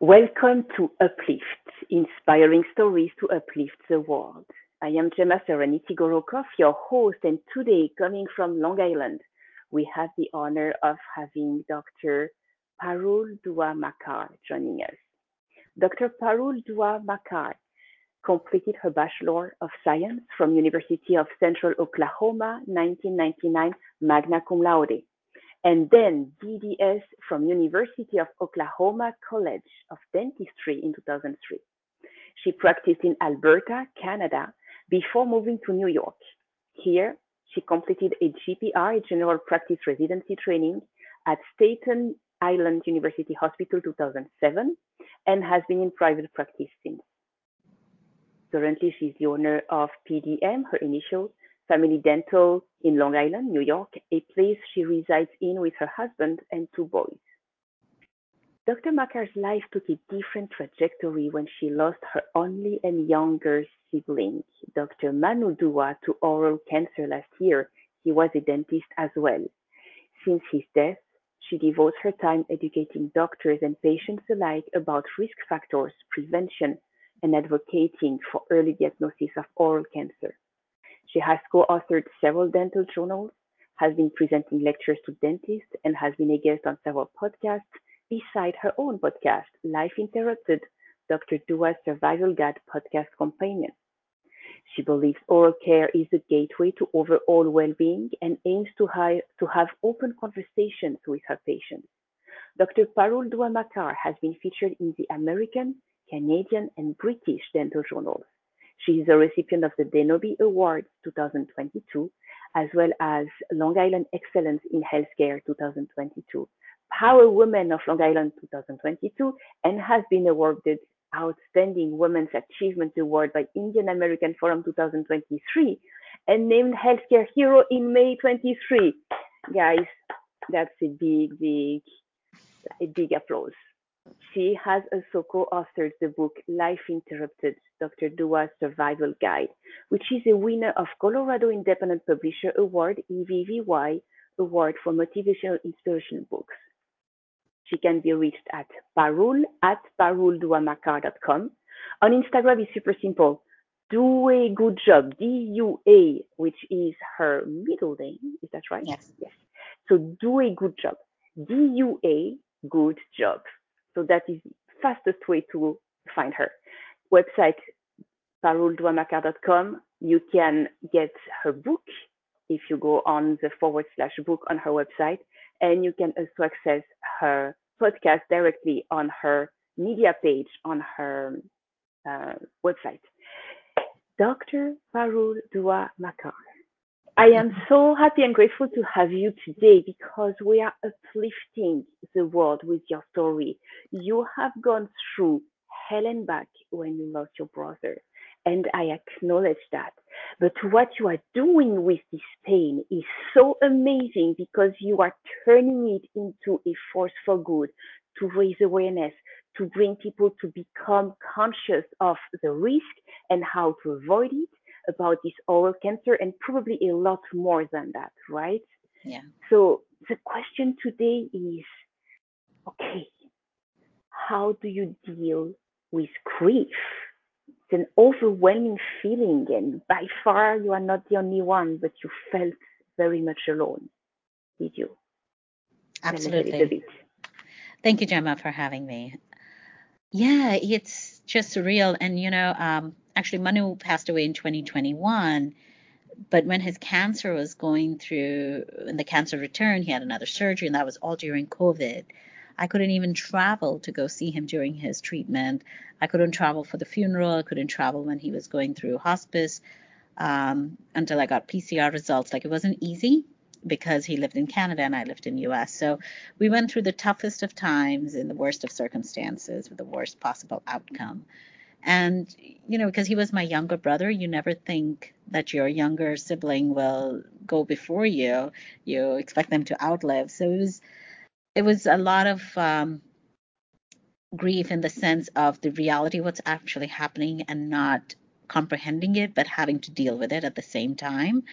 Welcome to Uplift, inspiring stories to uplift the world. I am Gemma Serenity Gorokoff, your host, and today, coming from Long Island, we have the honor of having Dr. Parul Dua Makkar joining us. Dr. Parul Dua Makkar completed her Bachelor of Science from University of Central Oklahoma, 1999, magna cum laude and then DDS from University of Oklahoma College of Dentistry in 2003. She practiced in Alberta, Canada, before moving to New York. Here, she completed a GPR, General Practice Residency training at Staten Island University Hospital 2007 and has been in private practice since. Currently, she's the owner of PDM, her initials, Family Dental in Long Island, New York, a place she resides in with her husband and two boys. Dr. Makkar's life took a different trajectory when she lost her only and younger sibling, Dr. Manu Dua, to oral cancer last year. He was a dentist as well. Since his death, she devotes her time educating doctors and patients alike about risk factors, prevention, and advocating for early diagnosis of oral cancer. She has co-authored several dental journals, has been presenting lectures to dentists, and has been a guest on several podcasts beside her own podcast, Life Interrupted, Dr. Dua's Survival Guide podcast companion. She believes oral care is a gateway to overall well-being and aims to, to have open conversations with her patients. Dr. Parul Dua Makkar has been featured in the American, Canadian, and British dental journals. She is a recipient of the Denobi Awards 2022, as well as Long Island Excellence in Healthcare 2022, Power Woman of Long Island 2022, and has been awarded Outstanding Women's Achievement Award by Indian American Forum 2023 and named Healthcare Hero in May 23. Guys, that's a big, big, a big applause. She has also co-authored the book Life Interrupted, Dr. Dua's Survival Guide, which is a winner of Colorado Independent Publisher Award, EVVY Award for Motivational Inspirational Books. She can be reached at parul at parulduamakar.com. On Instagram, it's super simple. Do a good job, D-U-A, which is her middle name. Is that right? Yes. Yes. So do a good job. D-U-A, good job. So that is the fastest way to find her. Website parulduamakar.com. You can get her book if you go on the forward slash book on her website, and you can also access her podcast directly on her media page on her uh, website. Dr. Parul Dua. I am so happy and grateful to have you today because we are uplifting the world with your story. You have gone through hell and back when you lost your brother, and I acknowledge that. But what you are doing with this pain is so amazing because you are turning it into a force for good to raise awareness, to bring people to become conscious of the risk and how to avoid it about this oral cancer and probably a lot more than that, right? Yeah. So the question today is okay, how do you deal with grief? It's an overwhelming feeling, and by far you are not the only one, but you felt very much alone. Did you? Absolutely. Thank you, Gemma, for having me. Yeah, it's just real. And, you know, um, actually Manu passed away in 2021, but when his cancer was going through, when the cancer returned, he had another surgery, and that was all during COVID. I couldn't even travel to go see him during his treatment. I couldn't travel for the funeral. I couldn't travel when he was going through hospice um, until I got PCR results. Like it wasn't easy because he lived in Canada and I lived in US. So we went through the toughest of times in the worst of circumstances with the worst possible outcome. And, you know, because he was my younger brother, you never think that your younger sibling will go before you. You expect them to outlive. So it was, it was a lot of um, grief in the sense of the reality, what's actually happening, and not comprehending it, but having to deal with it at the same time.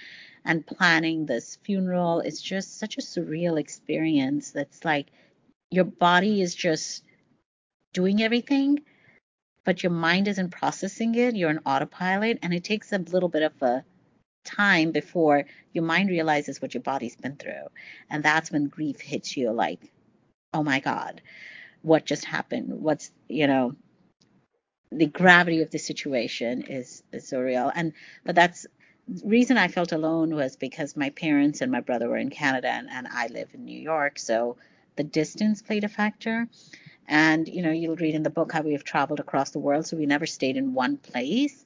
And planning this funeral is just such a surreal experience. That's like your body is just doing everything, but your mind isn't processing it. You're an autopilot, and it takes a little bit of a time before your mind realizes what your body's been through. And that's when grief hits you like, oh my God, what just happened? What's, you know, the gravity of the situation is, is so real. And, but that's, the reason I felt alone was because my parents and my brother were in Canada and, and I live in New York. So the distance played a factor. And, you know, you'll read in the book how we have traveled across the world. So we never stayed in one place.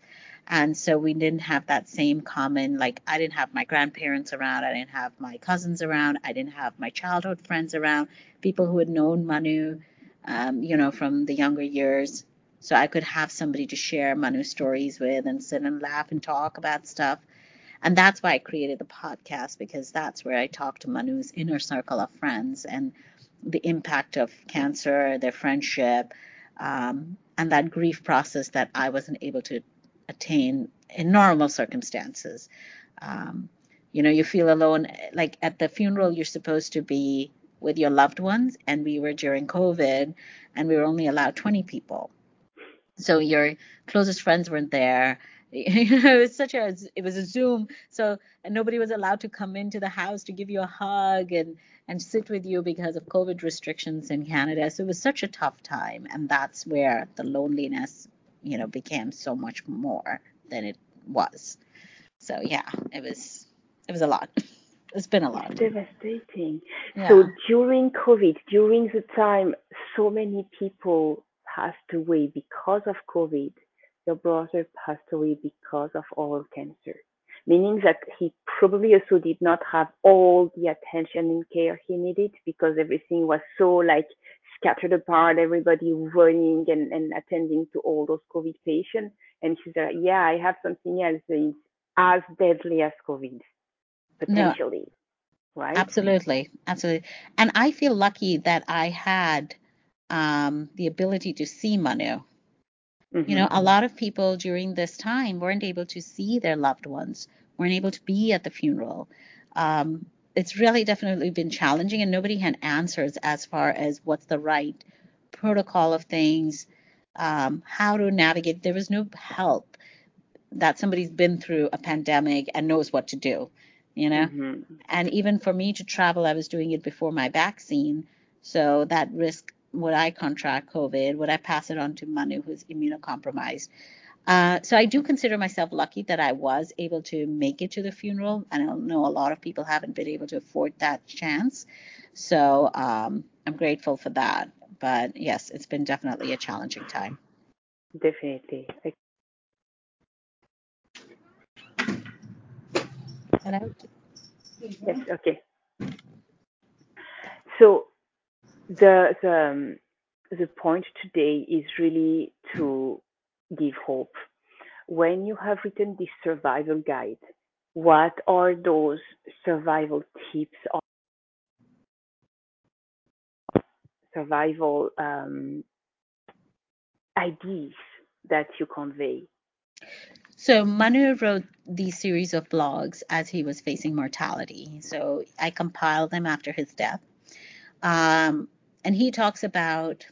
And so we didn't have that same common, like, I didn't have my grandparents around. I didn't have my cousins around. I didn't have my childhood friends around, people who had known Manu, um, you know, from the younger years. So I could have somebody to share Manu stories with and sit and laugh and talk about stuff. And that's why I created the podcast because that's where I talk to Manu's inner circle of friends and the impact of cancer, their friendship, um, and that grief process that I wasn't able to attain in normal circumstances. Um, you know, you feel alone. Like at the funeral, you're supposed to be with your loved ones, and we were during COVID, and we were only allowed 20 people. So your closest friends weren't there. You know, it was such a it was a Zoom, so nobody was allowed to come into the house to give you a hug and and sit with you because of COVID restrictions in Canada. So it was such a tough time, and that's where the loneliness, you know, became so much more than it was. So yeah, it was it was a lot. It's been a lot. It's devastating. Yeah. So during COVID, during the time so many people passed away because of COVID, your brother passed away because of oral cancer, meaning that he probably also did not have all the attention and care he needed because everything was so like scattered apart, everybody running and, and attending to all those COVID patients. And she said, Yeah, I have something else that's as deadly as COVID, potentially. No, right? Absolutely. Absolutely. And I feel lucky that I had um, the ability to see Manu. Mm-hmm. You know, a lot of people during this time weren't able to see their loved ones, weren't able to be at the funeral. Um, it's really definitely been challenging, and nobody had answers as far as what's the right protocol of things, um, how to navigate. There was no help that somebody's been through a pandemic and knows what to do, you know? Mm-hmm. And even for me to travel, I was doing it before my vaccine. So that risk would I contract COVID? Would I pass it on to Manu, who's immunocompromised? Uh, so I do consider myself lucky that I was able to make it to the funeral. And I know a lot of people haven't been able to afford that chance. So um, I'm grateful for that. But yes, it's been definitely a challenging time. Definitely. Hello? Yes, okay. So the the um, the point today is really to give hope. When you have written this survival guide, what are those survival tips or survival um, ideas that you convey? So Manu wrote these series of blogs as he was facing mortality. So I compiled them after his death. Um, and he talks about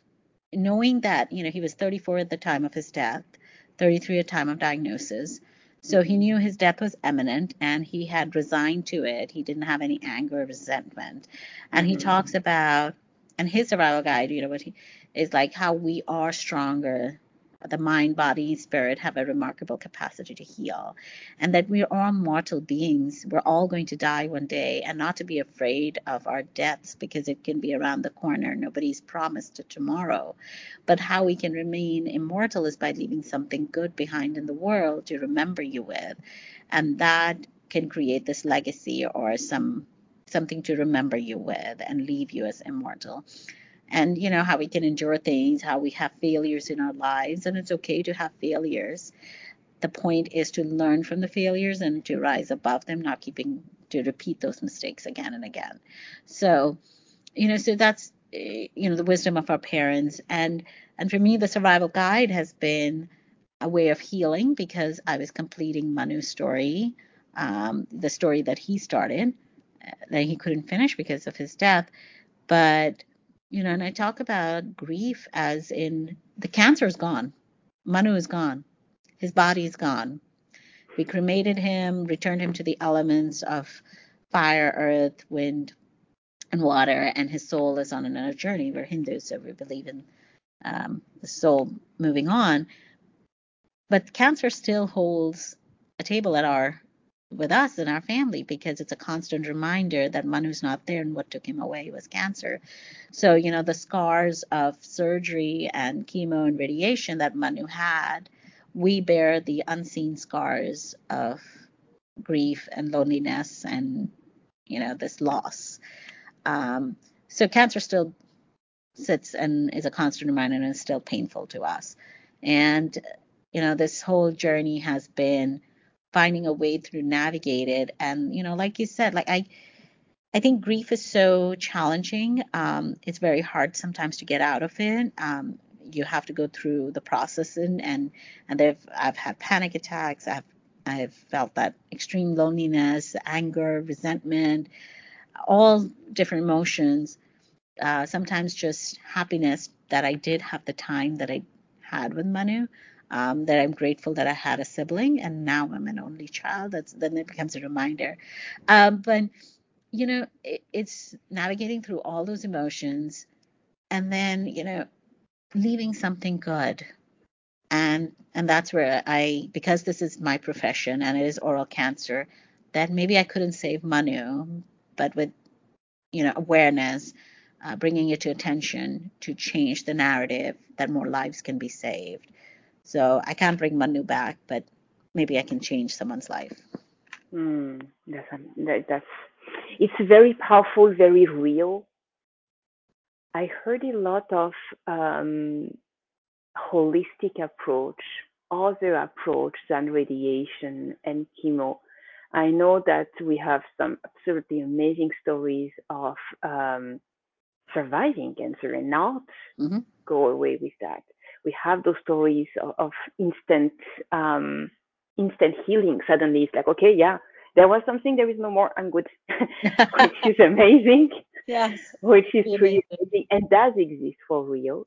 knowing that you know he was 34 at the time of his death 33 at time of diagnosis. So he knew his death was imminent and he had resigned to it. He didn't have any anger or resentment. And he mm-hmm. talks about and his survival guide you know what he is like how we are stronger Uh, the mind, body, spirit have a remarkable capacity to heal, and that we are all mortal beings. We're all going to die one day, and not to be afraid of our deaths because it can be around the corner. Nobody's promised tomorrow. But how we can remain immortal is by leaving something good behind in the world to remember you with, and that can create this legacy or some something to remember you with and leave you as immortal and you know how we can endure things how we have failures in our lives and it's okay to have failures. The point is to learn from the failures and to rise above them not keeping to repeat those mistakes again and again. So you know so that's eh, you know the wisdom of our parents. And and for me the survival guide has been a way of healing because i was completing manu's story um, the story that he started eh, that he couldn't finish because of his death. But You know, and I talk about grief as in the cancer is gone. Manu is gone. His body is gone. We cremated him, returned him to the elements of fire, earth, wind, and water, and his soul is on another journey. We're Hindus, so we believe in um, the soul moving on. But cancer still holds a table at our with us and our family because it's a constant reminder that Manu's not there and what took him away was cancer. So, you know, the scars of surgery and chemo and radiation that Manu had, we bear the unseen scars of grief and loneliness and, you know, this loss. Um, so cancer still sits and is a constant reminder and is still painful to us. And, you know, this whole journey has been finding a way through navigate it. And, you know, like you said, like I, I think grief is so challenging. Um, it's very hard sometimes to get out of it. Um, you have to go through the process and and and they've I've had panic attacks. I've I've felt that extreme loneliness, anger, resentment, all different emotions. Uh, sometimes just happiness that I did have the time that I had with Manu. Um, that I'm grateful that I had a sibling and now I'm an only child. That's then it becomes a reminder. Um, but you know, it, it's navigating through all those emotions and then you know leaving something good and and that's where I because this is my profession and it is oral cancer that maybe I couldn't save Manu but with you know awareness uh, bringing it to attention to change the narrative that more lives can be saved so I can't bring Manu back but maybe I can change someone's life mm, that's that, that's it's very powerful very real I heard a lot of um, holistic approach, other approach than radiation and chemo. I know that we have some absolutely amazing stories of um, surviving cancer and not mm-hmm. go away with that. We have those stories of, of instant um, instant healing. Suddenly, it's like, okay, yeah, there was something, there is no more. I'm good, which is amazing. Yes, which is really amazing and does exist for real.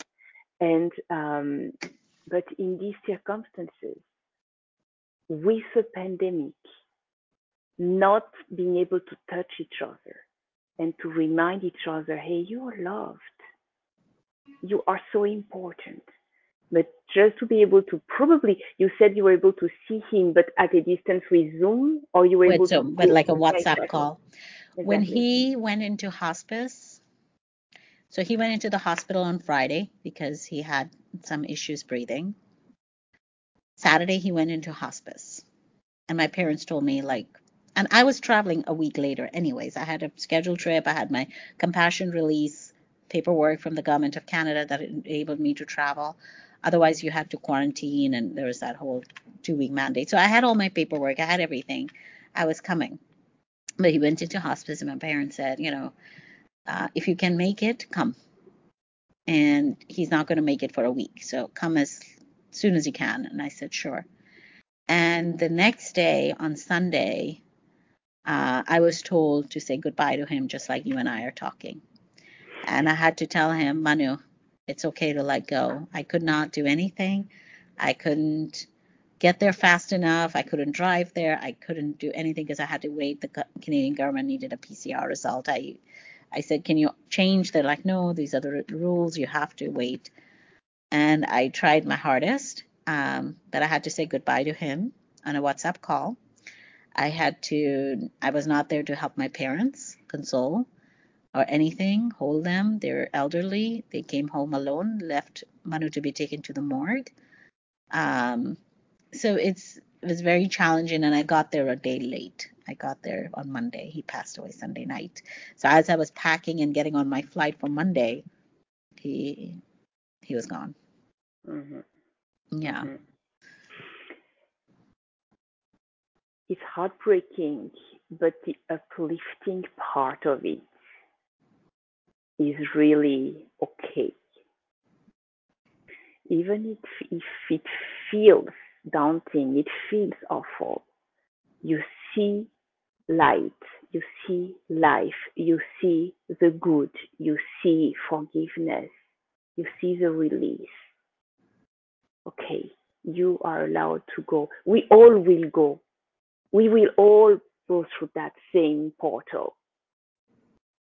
And um, but in these circumstances, with a pandemic, not being able to touch each other and to remind each other, hey, you are loved. You are so important. But just to be able to probably, you said you were able to see him, but at a distance with Zoom, or you were with able Zoom, to. But like a WhatsApp call. Exactly. When he went into hospice, so he went into the hospital on Friday because he had some issues breathing. Saturday, he went into hospice. And my parents told me, like, and I was traveling a week later, anyways. I had a scheduled trip, I had my compassion release paperwork from the government of Canada that enabled me to travel. Otherwise, you had to quarantine, and there was that whole two week mandate. So I had all my paperwork, I had everything. I was coming. But he went into hospice, and my parents said, you know, uh, if you can make it, come. And he's not going to make it for a week. So come as soon as you can. And I said, sure. And the next day, on Sunday, uh, I was told to say goodbye to him, just like you and I are talking. And I had to tell him, Manu, it's okay to let go. I could not do anything. I couldn't get there fast enough. I couldn't drive there. I couldn't do anything because I had to wait. The Canadian government needed a PCR result. I I said, Can you change? They're like, No, these are the rules. You have to wait. And I tried my hardest, um, but I had to say goodbye to him on a WhatsApp call. I had to, I was not there to help my parents console or anything, hold them. They're elderly. They came home alone, left Manu to be taken to the morgue. Um, so it's it was very challenging, and I got there a day late. I got there on Monday. He passed away Sunday night. So as I was packing and getting on my flight for Monday, he he was gone. Mm-hmm. Yeah. Mm-hmm. It's heartbreaking, but the uplifting part of it is really okay. Even if, if it feels daunting, it feels awful, you see light you see life, you see the good, you see forgiveness, you see the release. Okay, you are allowed to go. We all will go. We will all go through that same portal.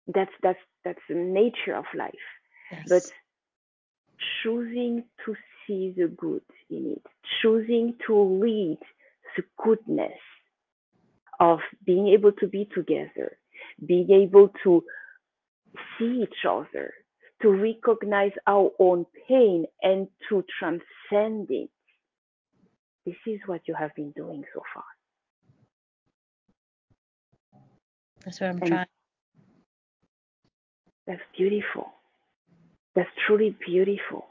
That's that's that's the nature of life. Yes. But choosing to see the good in it, choosing to read the goodness of being able to be together, being able to see each other, to recognize our own pain and to transcend it. This is what you have been doing so far. That's what I'm and trying. That's beautiful. That's truly beautiful.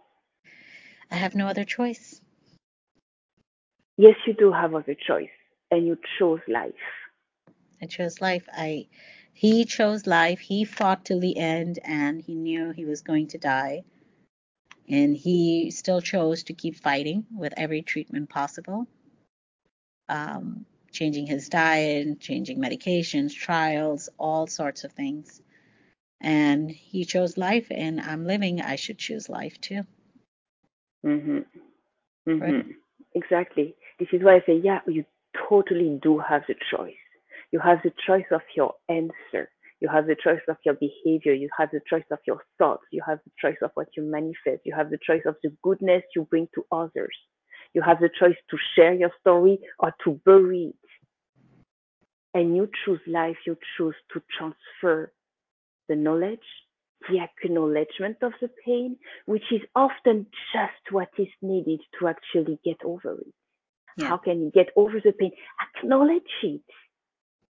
I have no other choice. Yes, you do have other choice, and you chose life. I chose life. I he chose life. He fought till the end, and he knew he was going to die. And he still chose to keep fighting with every treatment possible. Um, changing his diet, changing medications, trials, all sorts of things. And he chose life, and I'm living. I should choose life too. mm-hmm. Mm-hmm. Right? Exactly. This is why I say, yeah, you totally do have the choice. You have the choice of your answer. You have the choice of your behavior. You have the choice of your thoughts. You have the choice of what you manifest. You have the choice of the goodness you bring to others. You have the choice to share your story or to bury it. And you choose life. You choose to transfer the knowledge, the acknowledgement of the pain, which is often just what is needed to actually get over it. Yeah. How can you get over the pain? Acknowledge it.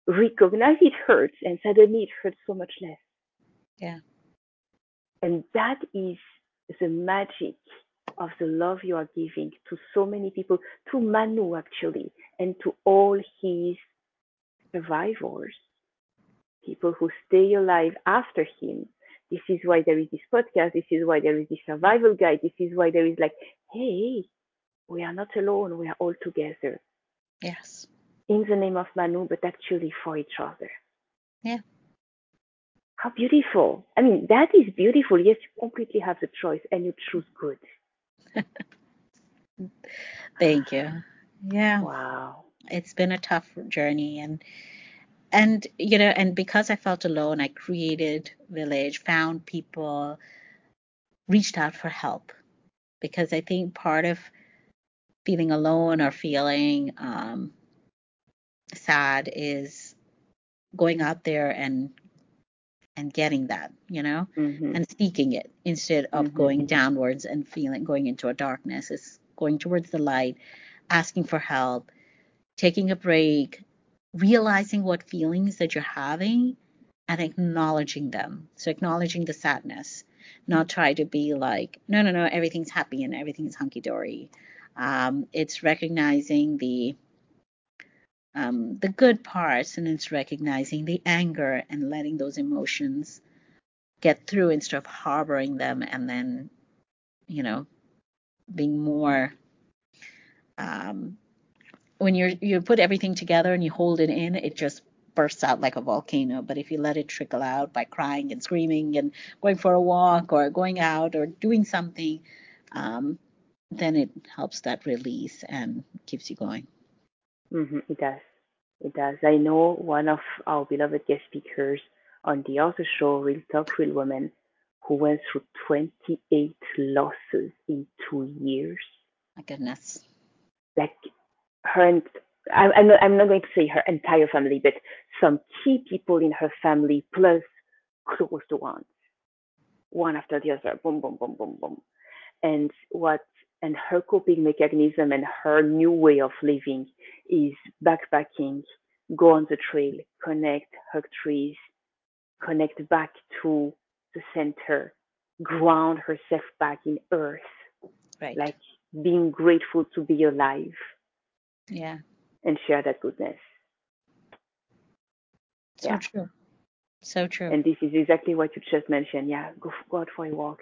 Recognize it hurts, and suddenly it hurts so much less. Yeah. And that is the magic of the love you are giving to so many people, to Manu actually, and to all his survivors people who stay alive after him. This is why there is this podcast. This is why there is this survival guide. This is why there is like, hey, we are not alone. We are all together. Yes. In the name of Manu, but actually for each other. Yeah. How beautiful. I mean, that is beautiful. Yes, you completely have the choice and you choose good. Thank you. Yeah. Wow. It's been a tough journey and and you know and because i felt alone i created village found people reached out for help because i think part of feeling alone or feeling um, sad is going out there and and getting that you know mm-hmm. and seeking it instead of mm-hmm. going downwards and feeling going into a darkness is going towards the light asking for help taking a break realizing what feelings that you're having and acknowledging them. So acknowledging the sadness, not try to be like, no, no, no, everything's happy and everything's hunky dory. Um, it's recognizing the um, the good parts and it's recognizing the anger and letting those emotions get through instead of harboring them and then, you know, being more um, when you're you put everything together and you hold it in, it just bursts out like a volcano. But if you let it trickle out by crying and screaming and going for a walk or going out or doing something, um, then it helps that release and keeps you going. Mm-hmm, it does. It does. I know one of our beloved guest speakers on the other show, Real Talk Real Woman, who went through 28 losses in two years. My goodness. Like her and I'm not, I'm not going to say her entire family, but some key people in her family plus close ones, one after the other, boom, boom, boom, boom, boom. And what and her coping mechanism and her new way of living is backpacking, go on the trail, connect, hug trees, connect back to the center, ground herself back in earth, right. like being grateful to be alive yeah. And share that goodness. So yeah. true. So true. And this is exactly what you just mentioned. Yeah, go, go out for a walk.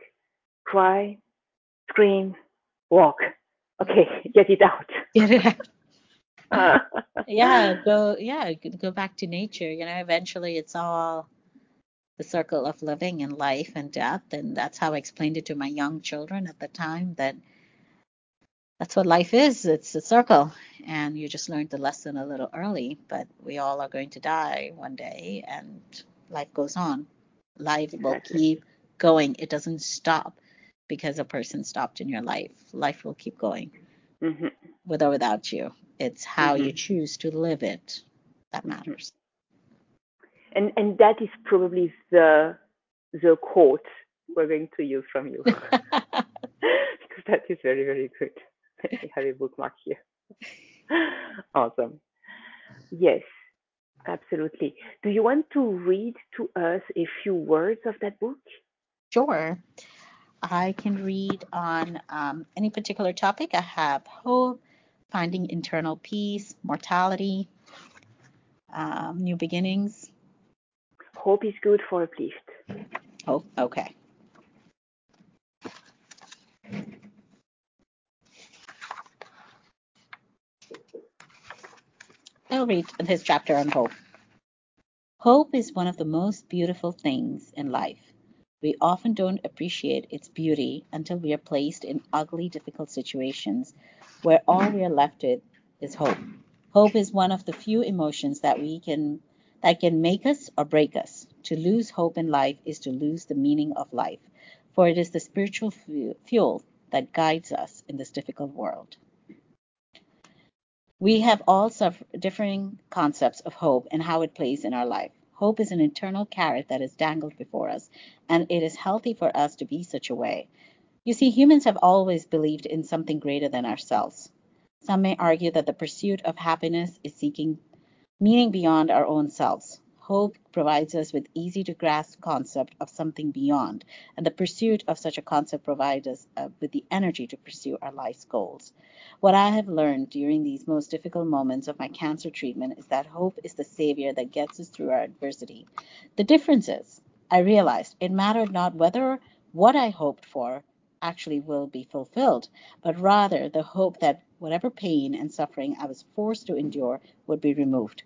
Cry, scream, walk. Okay, get it out. Get it out. yeah, go yeah, go back to nature. You know, eventually it's all the circle of living and life and death, and that's how I explained it to my young children at the time that that's what life is. It's a circle, and you just learned the lesson a little early. But we all are going to die one day, and life goes on. Life exactly. will keep going. It doesn't stop because a person stopped in your life. Life will keep going mm-hmm. with or without you. It's how mm-hmm. you choose to live it that mm-hmm. matters. And and that is probably the the quote we're going to use from you. because that is very, very good. I have a bookmark here. awesome. Yes, absolutely. Do you want to read to us a few words of that book? Sure. I can read on um, any particular topic. I have hope, finding internal peace, mortality, um, new beginnings. Hope is good for uplift. Oh, okay. I'll read this chapter on hope. Hope is one of the most beautiful things in life. We often don't appreciate its beauty until we are placed in ugly, difficult situations where all we are left with is hope. Hope is one of the few emotions that we can that can make us or break us. To lose hope in life is to lose the meaning of life, for it is the spiritual fuel that guides us in this difficult world. We have all differing concepts of hope and how it plays in our life. Hope is an internal carrot that is dangled before us, and it is healthy for us to be such a way. You see, humans have always believed in something greater than ourselves. Some may argue that the pursuit of happiness is seeking meaning beyond our own selves. Hope provides us with easy to grasp concept of something beyond, and the pursuit of such a concept provides us uh, with the energy to pursue our life's goals. What I have learned during these most difficult moments of my cancer treatment is that hope is the savior that gets us through our adversity. The difference is, I realized it mattered not whether what I hoped for actually will be fulfilled, but rather the hope that whatever pain and suffering I was forced to endure would be removed.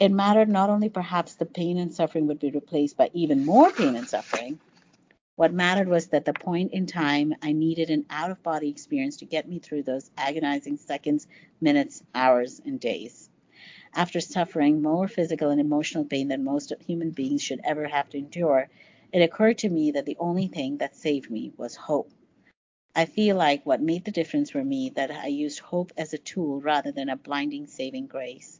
It mattered not only perhaps the pain and suffering would be replaced by even more pain and suffering, what mattered was that the point in time I needed an out of body experience to get me through those agonizing seconds, minutes, hours, and days. After suffering more physical and emotional pain than most human beings should ever have to endure, it occurred to me that the only thing that saved me was hope. I feel like what made the difference for me that I used hope as a tool rather than a blinding saving grace,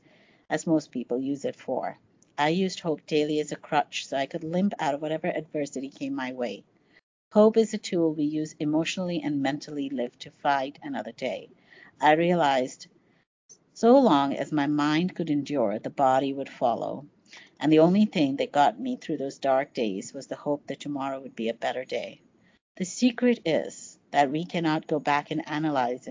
as most people use it for. I used hope daily as a crutch so I could limp out of whatever adversity came my way. Hope is a tool we use emotionally and mentally live to fight another day. I realized so long as my mind could endure, the body would follow. And the only thing that got me through those dark days was the hope that tomorrow would be a better day. The secret is that we cannot go back and analyze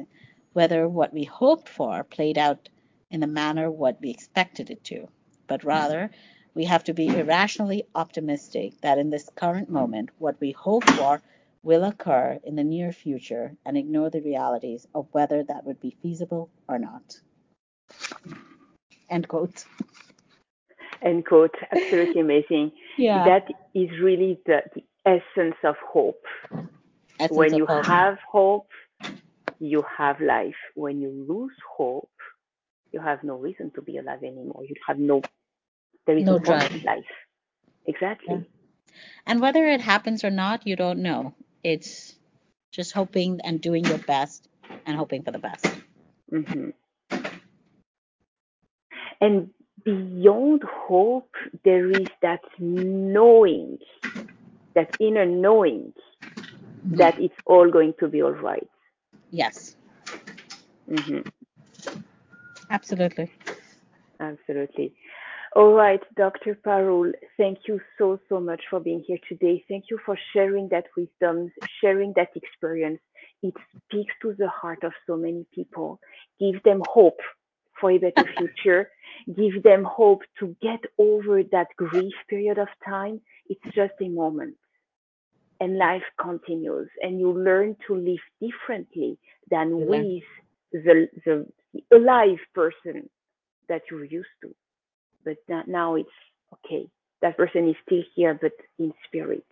whether what we hoped for played out in the manner what we expected it to, but mm-hmm. rather we have to be irrationally optimistic that in this current moment, what we hope for will occur in the near future and ignore the realities of whether that would be feasible or not. End quote. End quote. Absolutely amazing. Yeah. That is really the, the essence of hope. Essence when you hope. have hope, you have life. When you lose hope, you have no reason to be alive anymore. You have no there is no, no drive in life. Exactly. Yeah. And whether it happens or not, you don't know. It's just hoping and doing your best and hoping for the best. Mm-hmm. And beyond hope, there is that knowing, that inner knowing mm-hmm. that it's all going to be all right. Yes. Mm-hmm. Absolutely. Absolutely. All right, Dr. Parul, thank you so, so much for being here today. Thank you for sharing that wisdom, sharing that experience. It speaks to the heart of so many people. Give them hope for a better future. Give them hope to get over that grief period of time. It's just a moment. And life continues, and you learn to live differently than with the, the a live person that you're used to. But now it's okay. That person is still here, but in spirit,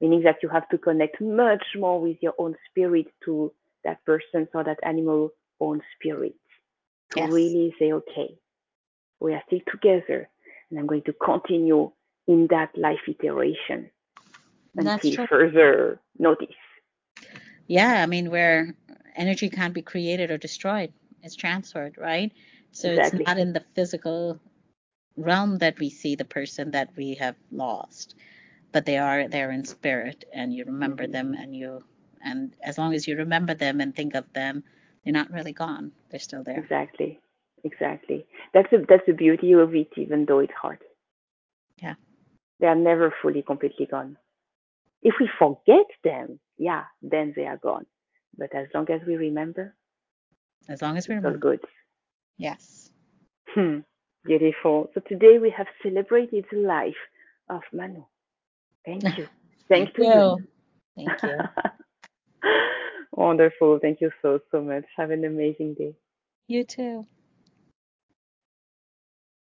meaning that you have to connect much more with your own spirit to that person or that animal own spirit to yes. really say, okay, we are still together, and I'm going to continue in that life iteration until further notice. Yeah, I mean, where energy can't be created or destroyed, it's transferred, right? So exactly. it's not in the physical realm that we see the person that we have lost, but they are there in spirit, and you remember mm-hmm. them, and you, and as long as you remember them and think of them, they're not really gone. They're still there. Exactly, exactly. That's the that's the beauty of it, even though it's hard. Yeah. They are never fully completely gone. If we forget them, yeah, then they are gone. But as long as we remember, as long as we remember, good. Yes. Hmm. Beautiful. So today we have celebrated the life of Manu. Thank you. Thank, Thank you. you. Thank you. Wonderful. Thank you so, so much. Have an amazing day. You too.